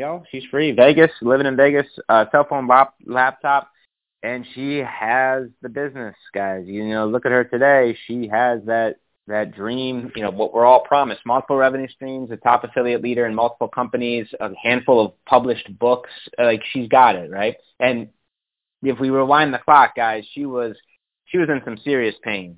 yo, she's free. Vegas, living in Vegas, uh, cell phone lap, laptop, and she has the business, guys. You know, look at her today. She has that that dream, you know, what we're all promised, multiple revenue streams, a top affiliate leader in multiple companies, a handful of published books. Like she's got it, right? And if we rewind the clock, guys, she was she was in some serious pain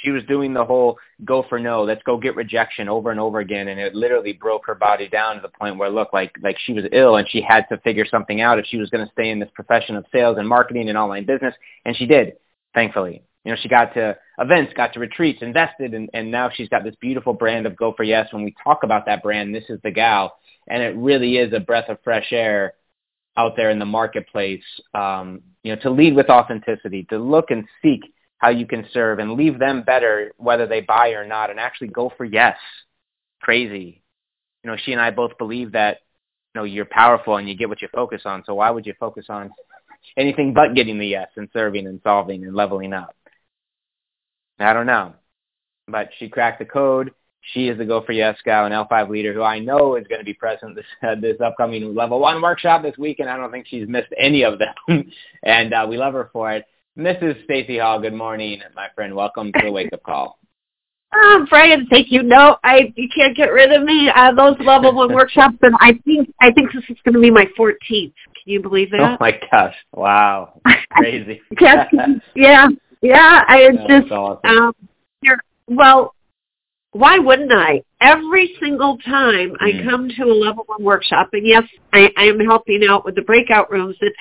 she was doing the whole go for no, let's go get rejection over and over again, and it literally broke her body down to the point where look like like she was ill and she had to figure something out if she was going to stay in this profession of sales and marketing and online business, and she did, thankfully. You know, she got to events, got to retreats, invested, and, and now she's got this beautiful brand of Go for Yes. When we talk about that brand, this is the gal, and it really is a breath of fresh air out there in the marketplace. Um, you know, to lead with authenticity, to look and seek how you can serve and leave them better whether they buy or not and actually go for yes. Crazy. You know, she and I both believe that, you know, you're powerful and you get what you focus on. So why would you focus on anything but getting the yes and serving and solving and leveling up? I don't know. But she cracked the code. She is the Go for Yes gal and L5 leader who I know is going to be present this uh, this upcoming level one workshop this week, and I don't think she's missed any of them. and uh, we love her for it. Mrs. Stacey Hall, good morning, my friend. Welcome to the Wake Up Call. Oh, Brian, thank you. No, I you can't get rid of me. Uh, those level one workshops, and I think I think this is going to be my 14th. Can you believe that? Oh my gosh! Wow, crazy. yeah, yeah, yeah. I just awesome. um, here. Well, why wouldn't I? Every single time mm. I come to a level one workshop, and yes, I, I am helping out with the breakout rooms, and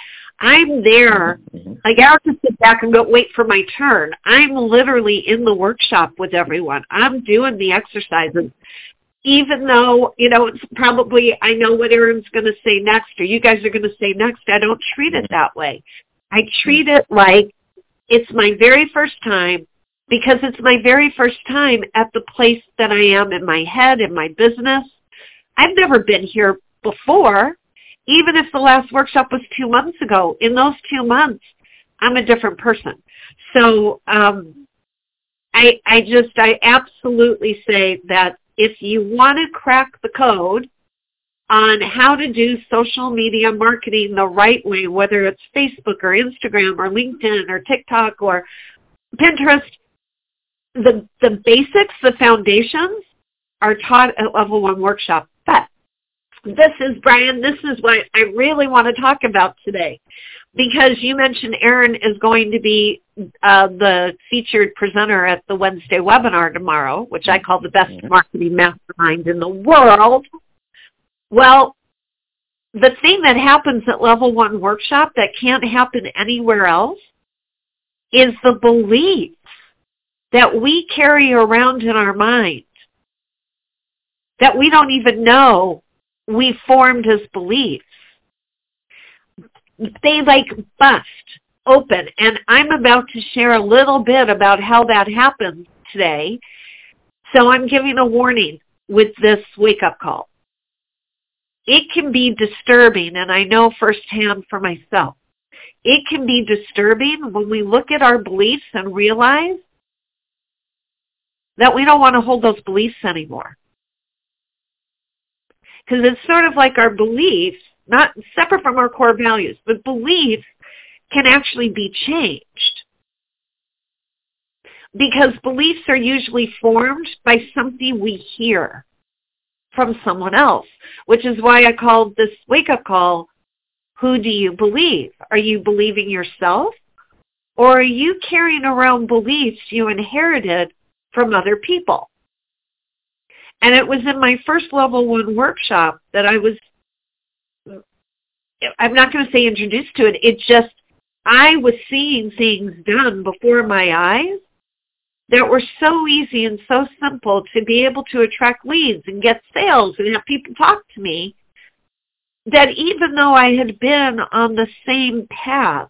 I'm there. Mm-hmm. Like I have to sit back and go wait for my turn. I'm literally in the workshop with everyone. I'm doing the exercises. Even though, you know, it's probably I know what Erin's gonna say next or you guys are gonna say next, I don't treat it that way. I treat it like it's my very first time because it's my very first time at the place that I am in my head, in my business. I've never been here before even if the last workshop was two months ago, in those two months, I'm a different person. So um, I, I just, I absolutely say that if you want to crack the code on how to do social media marketing the right way, whether it's Facebook or Instagram or LinkedIn or TikTok or Pinterest, the, the basics, the foundations are taught at level one workshop. But this is Brian. This is what I really want to talk about today, because you mentioned Erin is going to be uh, the featured presenter at the Wednesday webinar tomorrow, which I call the best marketing mastermind in the world. Well, the thing that happens at level one workshop that can't happen anywhere else is the belief that we carry around in our mind that we don't even know we formed as beliefs. They like bust open. And I'm about to share a little bit about how that happens today. So I'm giving a warning with this wake-up call. It can be disturbing, and I know firsthand for myself. It can be disturbing when we look at our beliefs and realize that we don't want to hold those beliefs anymore. Because it's sort of like our beliefs, not separate from our core values, but beliefs can actually be changed. Because beliefs are usually formed by something we hear from someone else, which is why I called this wake-up call, who do you believe? Are you believing yourself? Or are you carrying around beliefs you inherited from other people? And it was in my first level one workshop that I was, I'm not going to say introduced to it. It just, I was seeing things done before my eyes that were so easy and so simple to be able to attract leads and get sales and have people talk to me that even though I had been on the same path,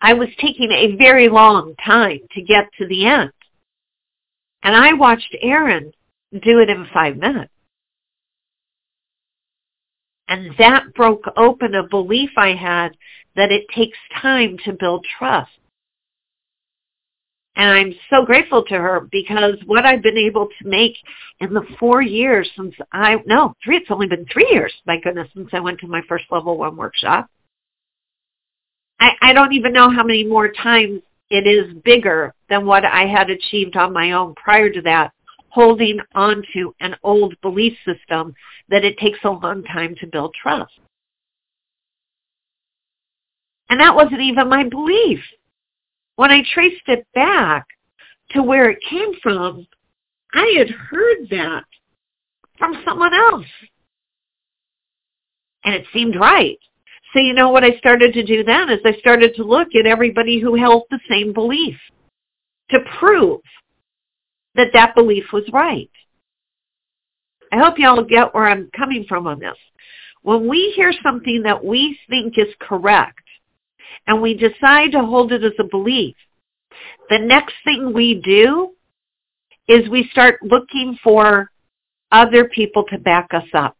I was taking a very long time to get to the end. And I watched Erin do it in five minutes. And that broke open a belief I had that it takes time to build trust. And I'm so grateful to her because what I've been able to make in the four years since I, no, three, it's only been three years, my goodness, since I went to my first level one workshop. I, I don't even know how many more times it is bigger than what I had achieved on my own prior to that, holding on to an old belief system that it takes a long time to build trust. And that wasn't even my belief. When I traced it back to where it came from, I had heard that from someone else. And it seemed right. So you know what I started to do then is I started to look at everybody who held the same belief to prove that that belief was right. I hope y'all get where I'm coming from on this. When we hear something that we think is correct and we decide to hold it as a belief, the next thing we do is we start looking for other people to back us up.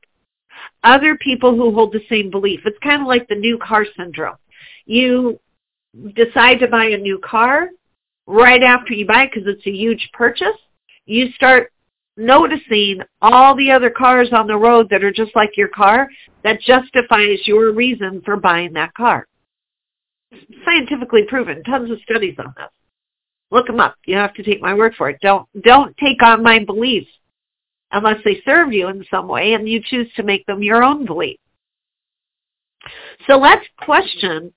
Other people who hold the same belief. It's kind of like the new car syndrome. You decide to buy a new car right after you buy it because it's a huge purchase. You start noticing all the other cars on the road that are just like your car that justifies your reason for buying that car. Scientifically proven, tons of studies on this. Look them up. You have to take my word for it. Don't don't take on my beliefs unless they serve you in some way and you choose to make them your own belief. So let's question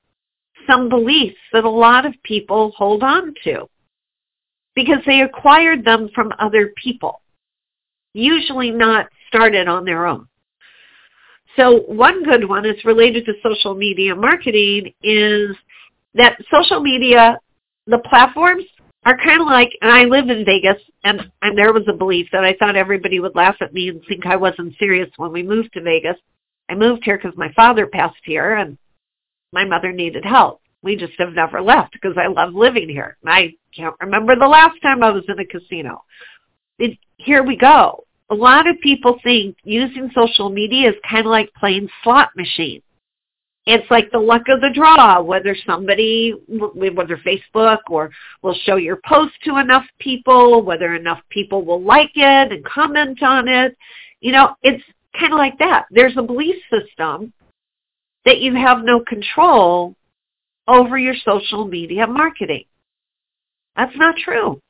some beliefs that a lot of people hold on to because they acquired them from other people usually not started on their own. So one good one is related to social media marketing is that social media, the platforms are kind of like, and I live in Vegas, and, and there was a belief that I thought everybody would laugh at me and think I wasn't serious when we moved to Vegas. I moved here because my father passed here, and my mother needed help. We just have never left because I love living here. I can't remember the last time I was in a casino. It, here we go a lot of people think using social media is kind of like playing slot machines. It's like the luck of the draw, whether somebody, whether Facebook or will show your post to enough people, whether enough people will like it and comment on it. You know, it's kind of like that. There's a belief system that you have no control over your social media marketing. That's not true.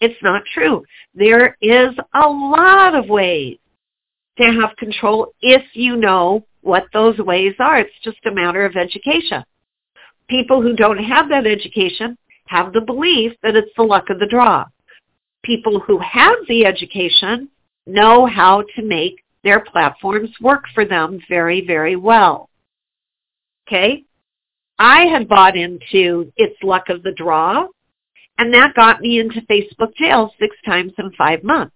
It's not true. There is a lot of ways to have control if you know what those ways are. It's just a matter of education. People who don't have that education have the belief that it's the luck of the draw. People who have the education know how to make their platforms work for them very, very well. Okay? I had bought into it's luck of the draw and that got me into Facebook jail six times in five months.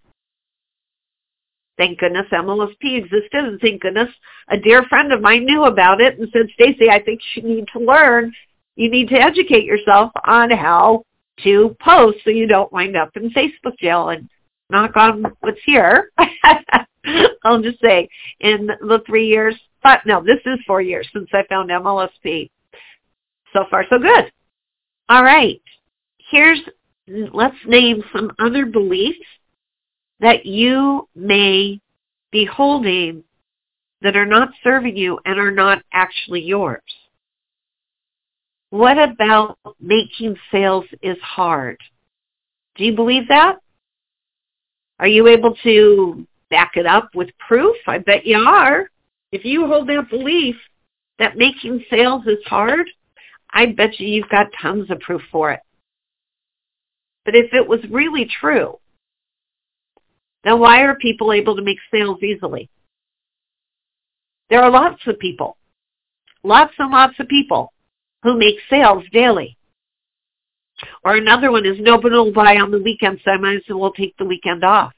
Thank goodness MLSP existed and thank goodness a dear friend of mine knew about it and said, Stacey, I think you need to learn. You need to educate yourself on how to post so you don't wind up in Facebook jail and knock on what's here. I'll just say in the three years, but no, this is four years since I found MLSP. So far, so good. All right here's, let's name some other beliefs that you may be holding that are not serving you and are not actually yours. What about making sales is hard? Do you believe that? Are you able to back it up with proof? I bet you are. If you hold that belief that making sales is hard, I bet you you've got tons of proof for it. But if it was really true, then why are people able to make sales easily? There are lots of people, lots and lots of people who make sales daily. Or another one is nobody will buy on the weekends, so I might as well take the weekend off.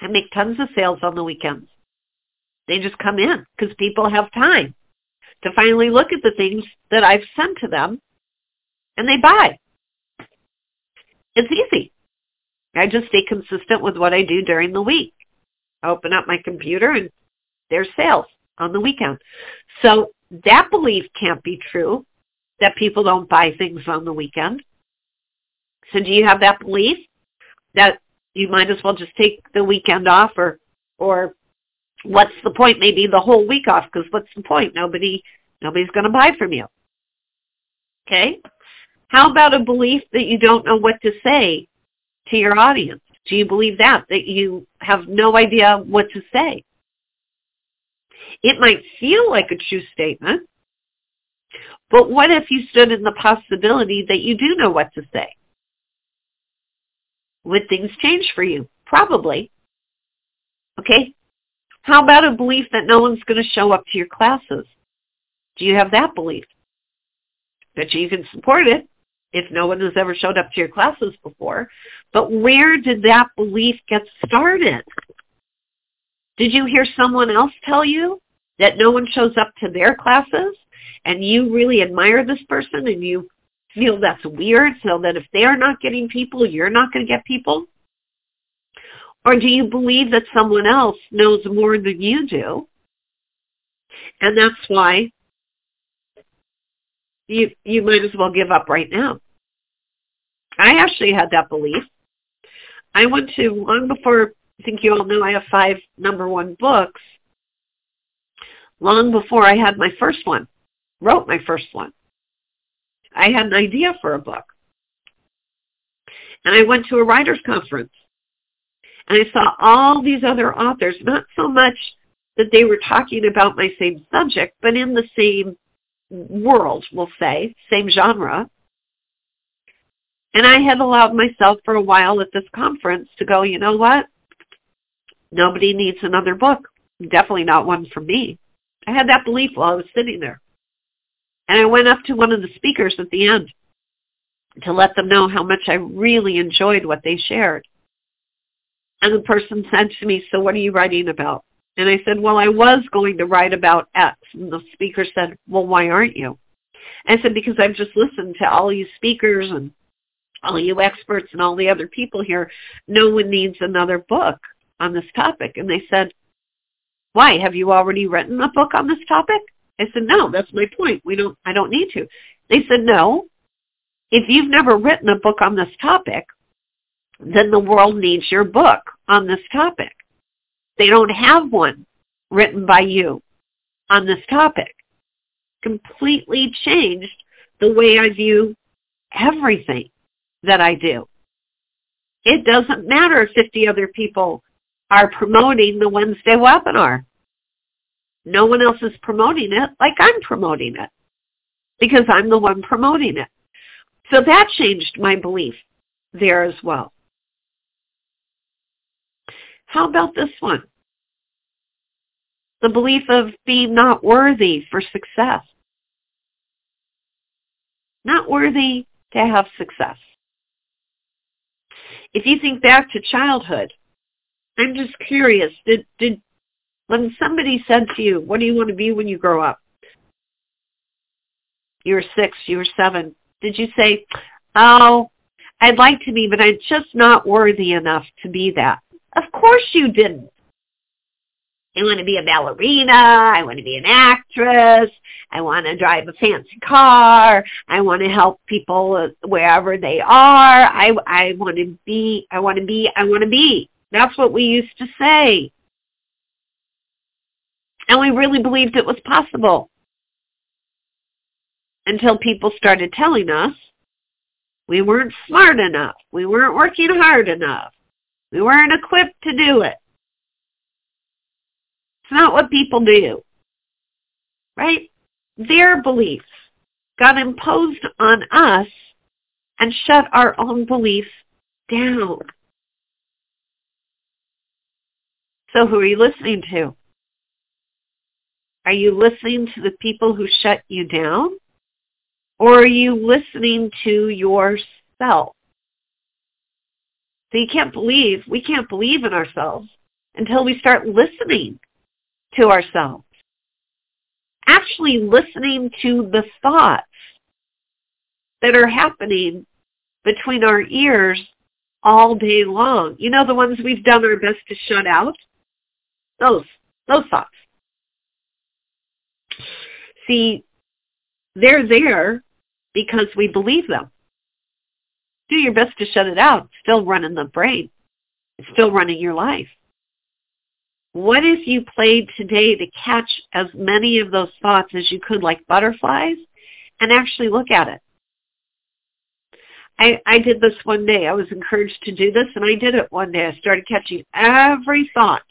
I make tons of sales on the weekends. They just come in because people have time to finally look at the things that I've sent to them and they buy. It's easy. I just stay consistent with what I do during the week. I open up my computer and there's sales on the weekend. So that belief can't be true that people don't buy things on the weekend. So do you have that belief that you might as well just take the weekend off or or what's the point? Maybe the whole week off because what's the point? Nobody nobody's going to buy from you. Okay? How about a belief that you don't know what to say to your audience? Do you believe that that you have no idea what to say? It might feel like a true statement but what if you stood in the possibility that you do know what to say would things change for you? Probably. Okay? How about a belief that no one's going to show up to your classes? Do you have that belief? That you can support it if no one has ever showed up to your classes before. But where did that belief get started? Did you hear someone else tell you that no one shows up to their classes and you really admire this person and you feel that's weird so that if they're not getting people, you're not going to get people? Or do you believe that someone else knows more than you do? And that's why you you might as well give up right now. I actually had that belief. I went to long before I think you all know I have five number one books. Long before I had my first one, wrote my first one. I had an idea for a book. And I went to a writer's conference. And I saw all these other authors, not so much that they were talking about my same subject, but in the same world, we'll say, same genre. And I had allowed myself for a while at this conference to go, you know what? Nobody needs another book. Definitely not one for me. I had that belief while I was sitting there. And I went up to one of the speakers at the end to let them know how much I really enjoyed what they shared. And the person said to me, so what are you writing about? And I said, well, I was going to write about X. And the speaker said, well, why aren't you? And I said, because I've just listened to all you speakers and all you experts and all the other people here. No one needs another book on this topic. And they said, why? Have you already written a book on this topic? I said, no, that's my point. We don't, I don't need to. They said, no, if you've never written a book on this topic, then the world needs your book on this topic. They don't have one written by you on this topic. Completely changed the way I view everything that I do. It doesn't matter if 50 other people are promoting the Wednesday webinar. No one else is promoting it like I'm promoting it because I'm the one promoting it. So that changed my belief there as well. How about this one? The belief of being not worthy for success. Not worthy to have success. If you think back to childhood, I'm just curious, did, did when somebody said to you, what do you want to be when you grow up? You were six, you were seven. Did you say, oh, I'd like to be, but I'm just not worthy enough to be that? Of course you didn't. I want to be a ballerina. I want to be an actress. I want to drive a fancy car. I want to help people wherever they are. I, I want to be, I want to be, I want to be. That's what we used to say. And we really believed it was possible until people started telling us we weren't smart enough. We weren't working hard enough. We weren't equipped to do it. It's not what people do. Right? Their beliefs got imposed on us and shut our own beliefs down. So who are you listening to? Are you listening to the people who shut you down? Or are you listening to yourself? So you can't believe, we can't believe in ourselves until we start listening to ourselves. Actually listening to the thoughts that are happening between our ears all day long. You know the ones we've done our best to shut out? Those, those thoughts. See, they're there because we believe them. Do your best to shut it out. It's still running the brain. It's still running your life. What if you played today to catch as many of those thoughts as you could like butterflies and actually look at it? I, I did this one day. I was encouraged to do this and I did it one day. I started catching every thought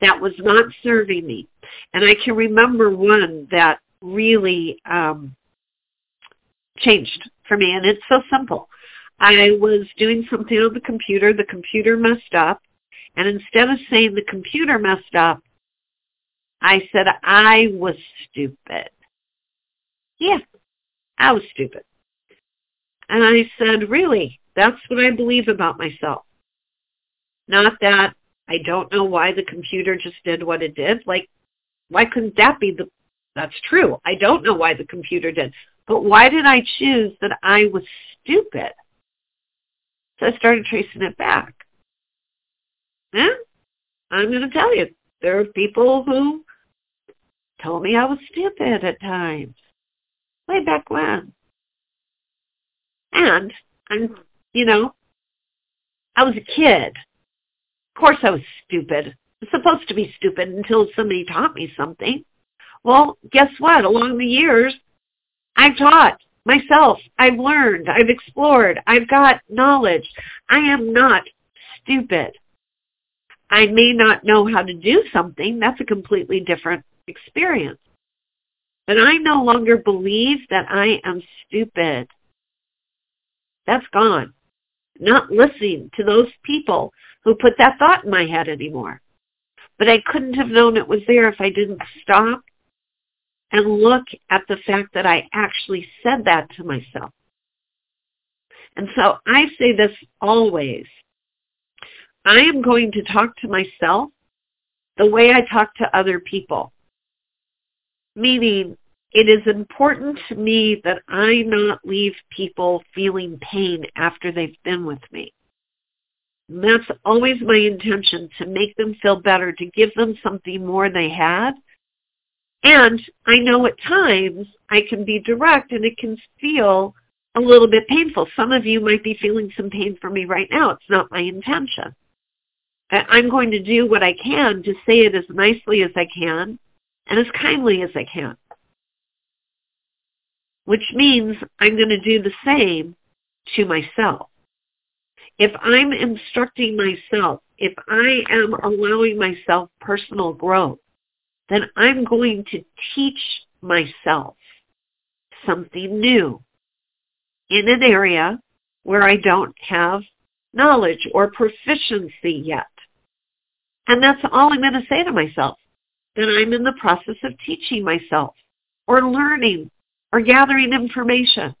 that was not serving me. And I can remember one that really um, changed for me. And it's so simple. I was doing something on the computer. The computer messed up. And instead of saying the computer messed up, I said I was stupid. Yeah, I was stupid. And I said, really, that's what I believe about myself. Not that I don't know why the computer just did what it did. Like, why couldn't that be the, that's true. I don't know why the computer did. But why did I choose that I was stupid? So I started tracing it back. Yeah, I'm going to tell you, there are people who told me I was stupid at times. Way back when. And I'm, you know, I was a kid. Of course I was stupid. I was supposed to be stupid until somebody taught me something. Well, guess what? Along the years, I've taught myself. I've learned. I've explored. I've got knowledge. I am not stupid. I may not know how to do something. That's a completely different experience. But I no longer believe that I am stupid. That's gone. Not listening to those people who put that thought in my head anymore. But I couldn't have known it was there if I didn't stop and look at the fact that I actually said that to myself. And so I say this always. I am going to talk to myself the way I talk to other people. Meaning, it is important to me that I not leave people feeling pain after they've been with me. And that's always my intention, to make them feel better, to give them something more they had. And I know at times I can be direct and it can feel a little bit painful. Some of you might be feeling some pain for me right now. It's not my intention. I'm going to do what I can to say it as nicely as I can and as kindly as I can which means I'm going to do the same to myself. If I'm instructing myself, if I am allowing myself personal growth, then I'm going to teach myself something new in an area where I don't have knowledge or proficiency yet. And that's all I'm going to say to myself, that I'm in the process of teaching myself or learning or gathering information.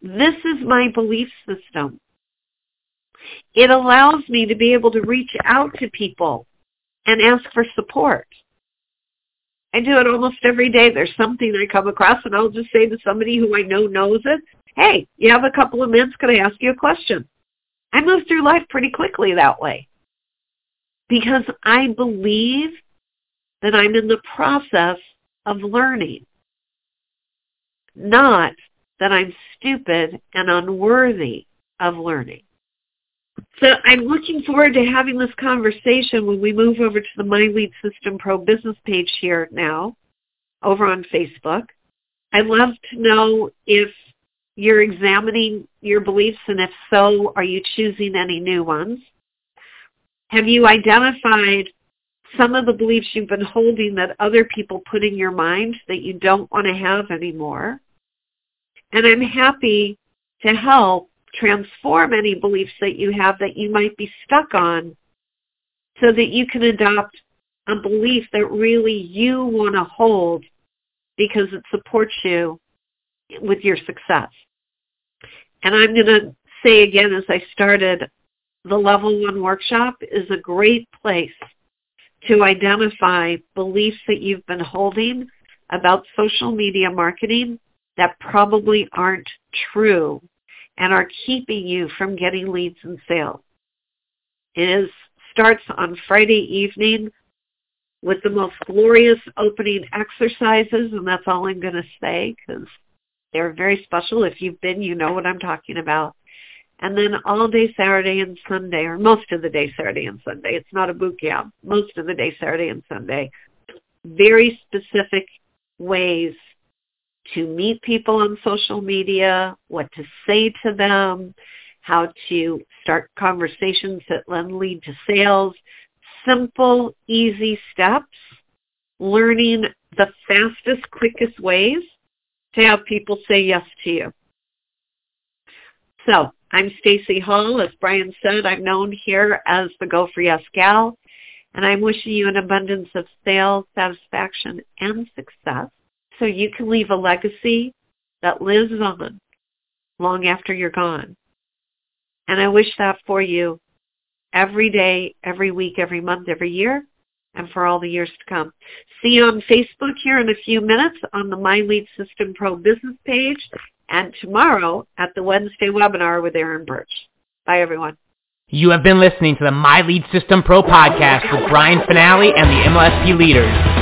This is my belief system. It allows me to be able to reach out to people and ask for support. I do it almost every day. There's something I come across and I'll just say to somebody who I know knows it, hey, you have a couple of minutes, can I ask you a question? I move through life pretty quickly that way because I believe that I'm in the process of learning not that I'm stupid and unworthy of learning. So I'm looking forward to having this conversation when we move over to the My Lead System Pro business page here now over on Facebook. I'd love to know if you're examining your beliefs and if so, are you choosing any new ones? Have you identified some of the beliefs you've been holding that other people put in your mind that you don't want to have anymore. And I'm happy to help transform any beliefs that you have that you might be stuck on so that you can adopt a belief that really you want to hold because it supports you with your success. And I'm going to say again as I started, the level one workshop is a great place to identify beliefs that you've been holding about social media marketing that probably aren't true and are keeping you from getting leads and sales. It is, starts on Friday evening with the most glorious opening exercises, and that's all I'm going to say because they're very special. If you've been, you know what I'm talking about. And then all day Saturday and Sunday, or most of the day Saturday and Sunday. It's not a boot camp. Most of the day Saturday and Sunday. Very specific ways to meet people on social media, what to say to them, how to start conversations that then lead to sales. Simple, easy steps. Learning the fastest, quickest ways to have people say yes to you. So I'm Stacey Hall. As Brian said, I'm known here as the Go for Yes gal, and I'm wishing you an abundance of sales, satisfaction, and success so you can leave a legacy that lives on long after you're gone. And I wish that for you every day, every week, every month, every year, and for all the years to come. See you on Facebook here in a few minutes on the My Lead System Pro business page and tomorrow at the Wednesday webinar with Erin Birch. Bye, everyone. You have been listening to the My Lead System Pro podcast with Brian Fanale and the MLSP leaders.